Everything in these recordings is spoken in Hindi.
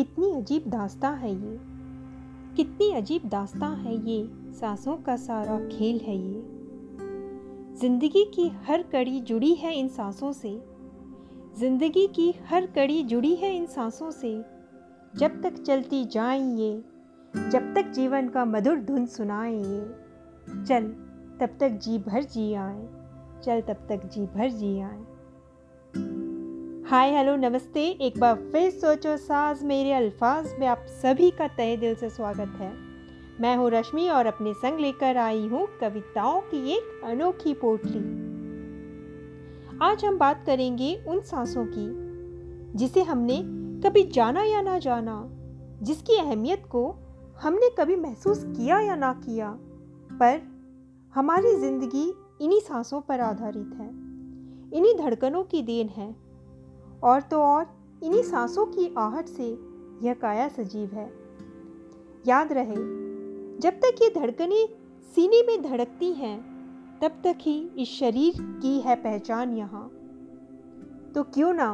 कितनी अजीब दास्ता है ये। कितनी अजीब दास्ता है ये। सांसों का सारा खेल है ये। ज़िंदगी की हर कड़ी जुड़ी है इन सांसों से। ज़िंदगी की हर कड़ी जुड़ी है इन सांसों से। जब तक चलती जाएँ ये। जब तक जीवन का मधुर धुन सुनाएँ ये। चल, तब तक जी भर जी आए। चल, तब तक जी भर जी आए। हाय, हेलो, नमस्ते। एक बार फिर सोचो साज मेरे अल्फाज में आप सभी का तहे दिल से स्वागत है। मैं हूँ रश्मि और अपने संग लेकर आई हूँ कविताओं की एक अनोखी पोटली। आज हम बात करेंगे उन सांसों की, जिसे हमने कभी जाना या ना जाना, जिसकी अहमियत को हमने कभी महसूस किया या ना किया, पर हमारी ज़िंदगी इन्हीं सांसों पर आधारित है। इन्हीं धड़कनों की देन है और तो और इन्हीं सांसों की आहट से यह काया सजीव है। याद रहे जब तक ये धड़कनें सीने में धड़कती हैं तब तक ही इस शरीर की है पहचान यहाँ। तो क्यों ना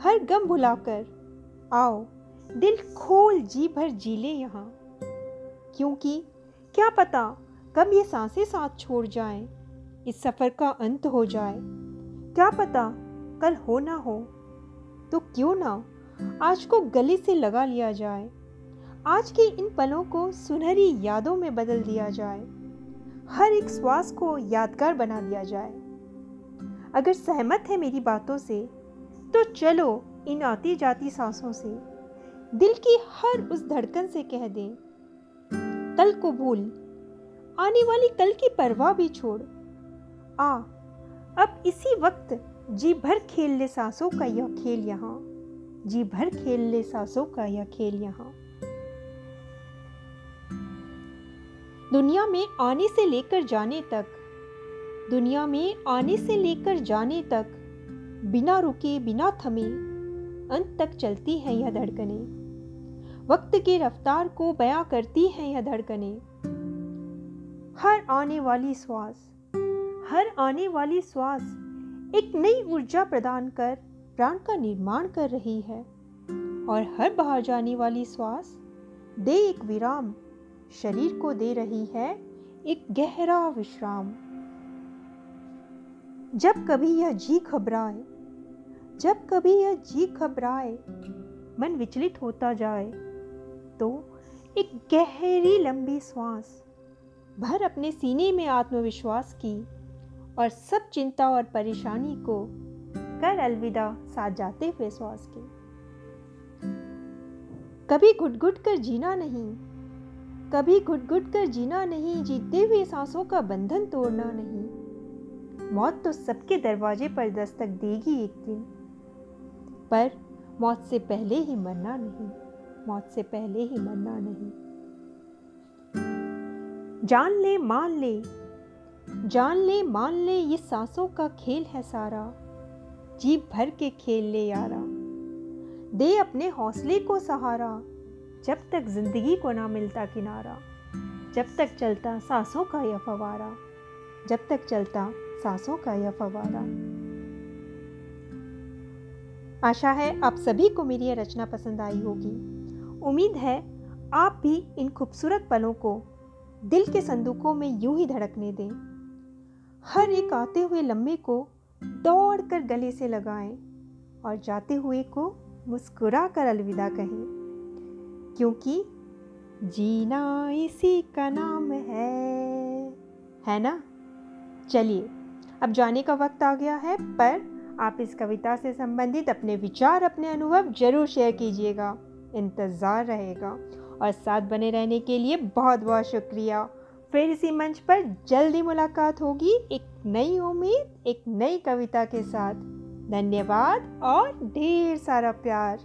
हर गम भुलाकर आओ दिल खोल जी भर जी ले यहाँ। क्योंकि क्या पता कब ये साँसें साथ छोड़ जाएँ, इस सफ़र का अंत हो जाए। क्या पता कल हो ना हो तो क्यों ना आज को गले से लगा लिया जाए। आज के इन पलों को सुनहरी यादों में बदल दिया जाए। हर एक श्वास को यादगार बना दिया जाए। अगर सहमत है मेरी बातों से तो चलो इन आती जाती सांसों से, दिल की हर उस धड़कन से कह दें। कल को भूल, आने वाली कल की परवाह भी छोड़। आ, अब इसी वक्त जी भर खेल ले सांसों का यह खेल यहाँ। जी भर खेल ले सांसों का यह खेल यहाँ। दुनिया में आने से लेकर जाने तक, दुनिया में आने से लेकर जाने तक, बिना रुके, बिना थमे, अंत तक चलती है यह धड़कने। वक्त की रफ्तार को बयां करती हैं यह धड़कने। हर आने वाली श्वास, हर आने वाली श्वास एक नई ऊर्जा प्रदान कर, प्राण का निर्माण कर रही है। और हर बाहर जाने वाली श्वास दे एक विराम, शरीर को दे रही है एक गहरा विश्राम। जब कभी यह जी घबराए, जब कभी यह जी घबराए, मन विचलित होता जाए तो एक गहरी लंबी श्वास, भर अपने सीने में आत्मविश्वास की और सब चिंता और परेशानी को कर अलविदा साथ जाते हुए श्वास के कभी घुट घुट कर जीना नहीं, कभी घुट घुट कर जीना नहीं, जीते हुए सांसों का बंधन तोड़ना नहीं। मौत तो सबके दरवाजे पर दस्तक देगी एक दिन, पर मौत से पहले ही मरना नहीं, मौत से पहले ही मरना नहीं। जान ले, मान ले जान ले, मान ले, ये सांसों का खेल है सारा। जीप भर के खेल ले यारा। दे अपने हौसले को सहारा, जब तक ज़िंदगी को ना मिलता किनारा। जब तक चलता सांसों का यह फवारा। जब तक चलता सांसों का यह फवारा। आशा है आप सभी को मेरी यह रचना पसंद आई होगी। उम्मीद है आप भी इन खूबसूरत पलों को दिल के संदूकों में यूँ ही धड़कने दें। हर एक आते हुए लम्बे को दौड़ कर गले से लगाएँ और जाते हुए को मुस्कुरा कर अलविदा कहें, क्योंकि जीना इसी का नाम है। है ना? चलिए, अब जाने का वक्त आ गया है, पर आप इस कविता से संबंधित अपने विचार, अपने अनुभव ज़रूर शेयर कीजिएगा। इंतज़ार रहेगा। और साथ बने रहने के लिए बहुत बहुत शुक्रिया। फिर इसी मंच पर जल्दी मुलाकात होगी एक नई उम्मीद, एक नई कविता के साथ। धन्यवाद और ढेर सारा प्यार।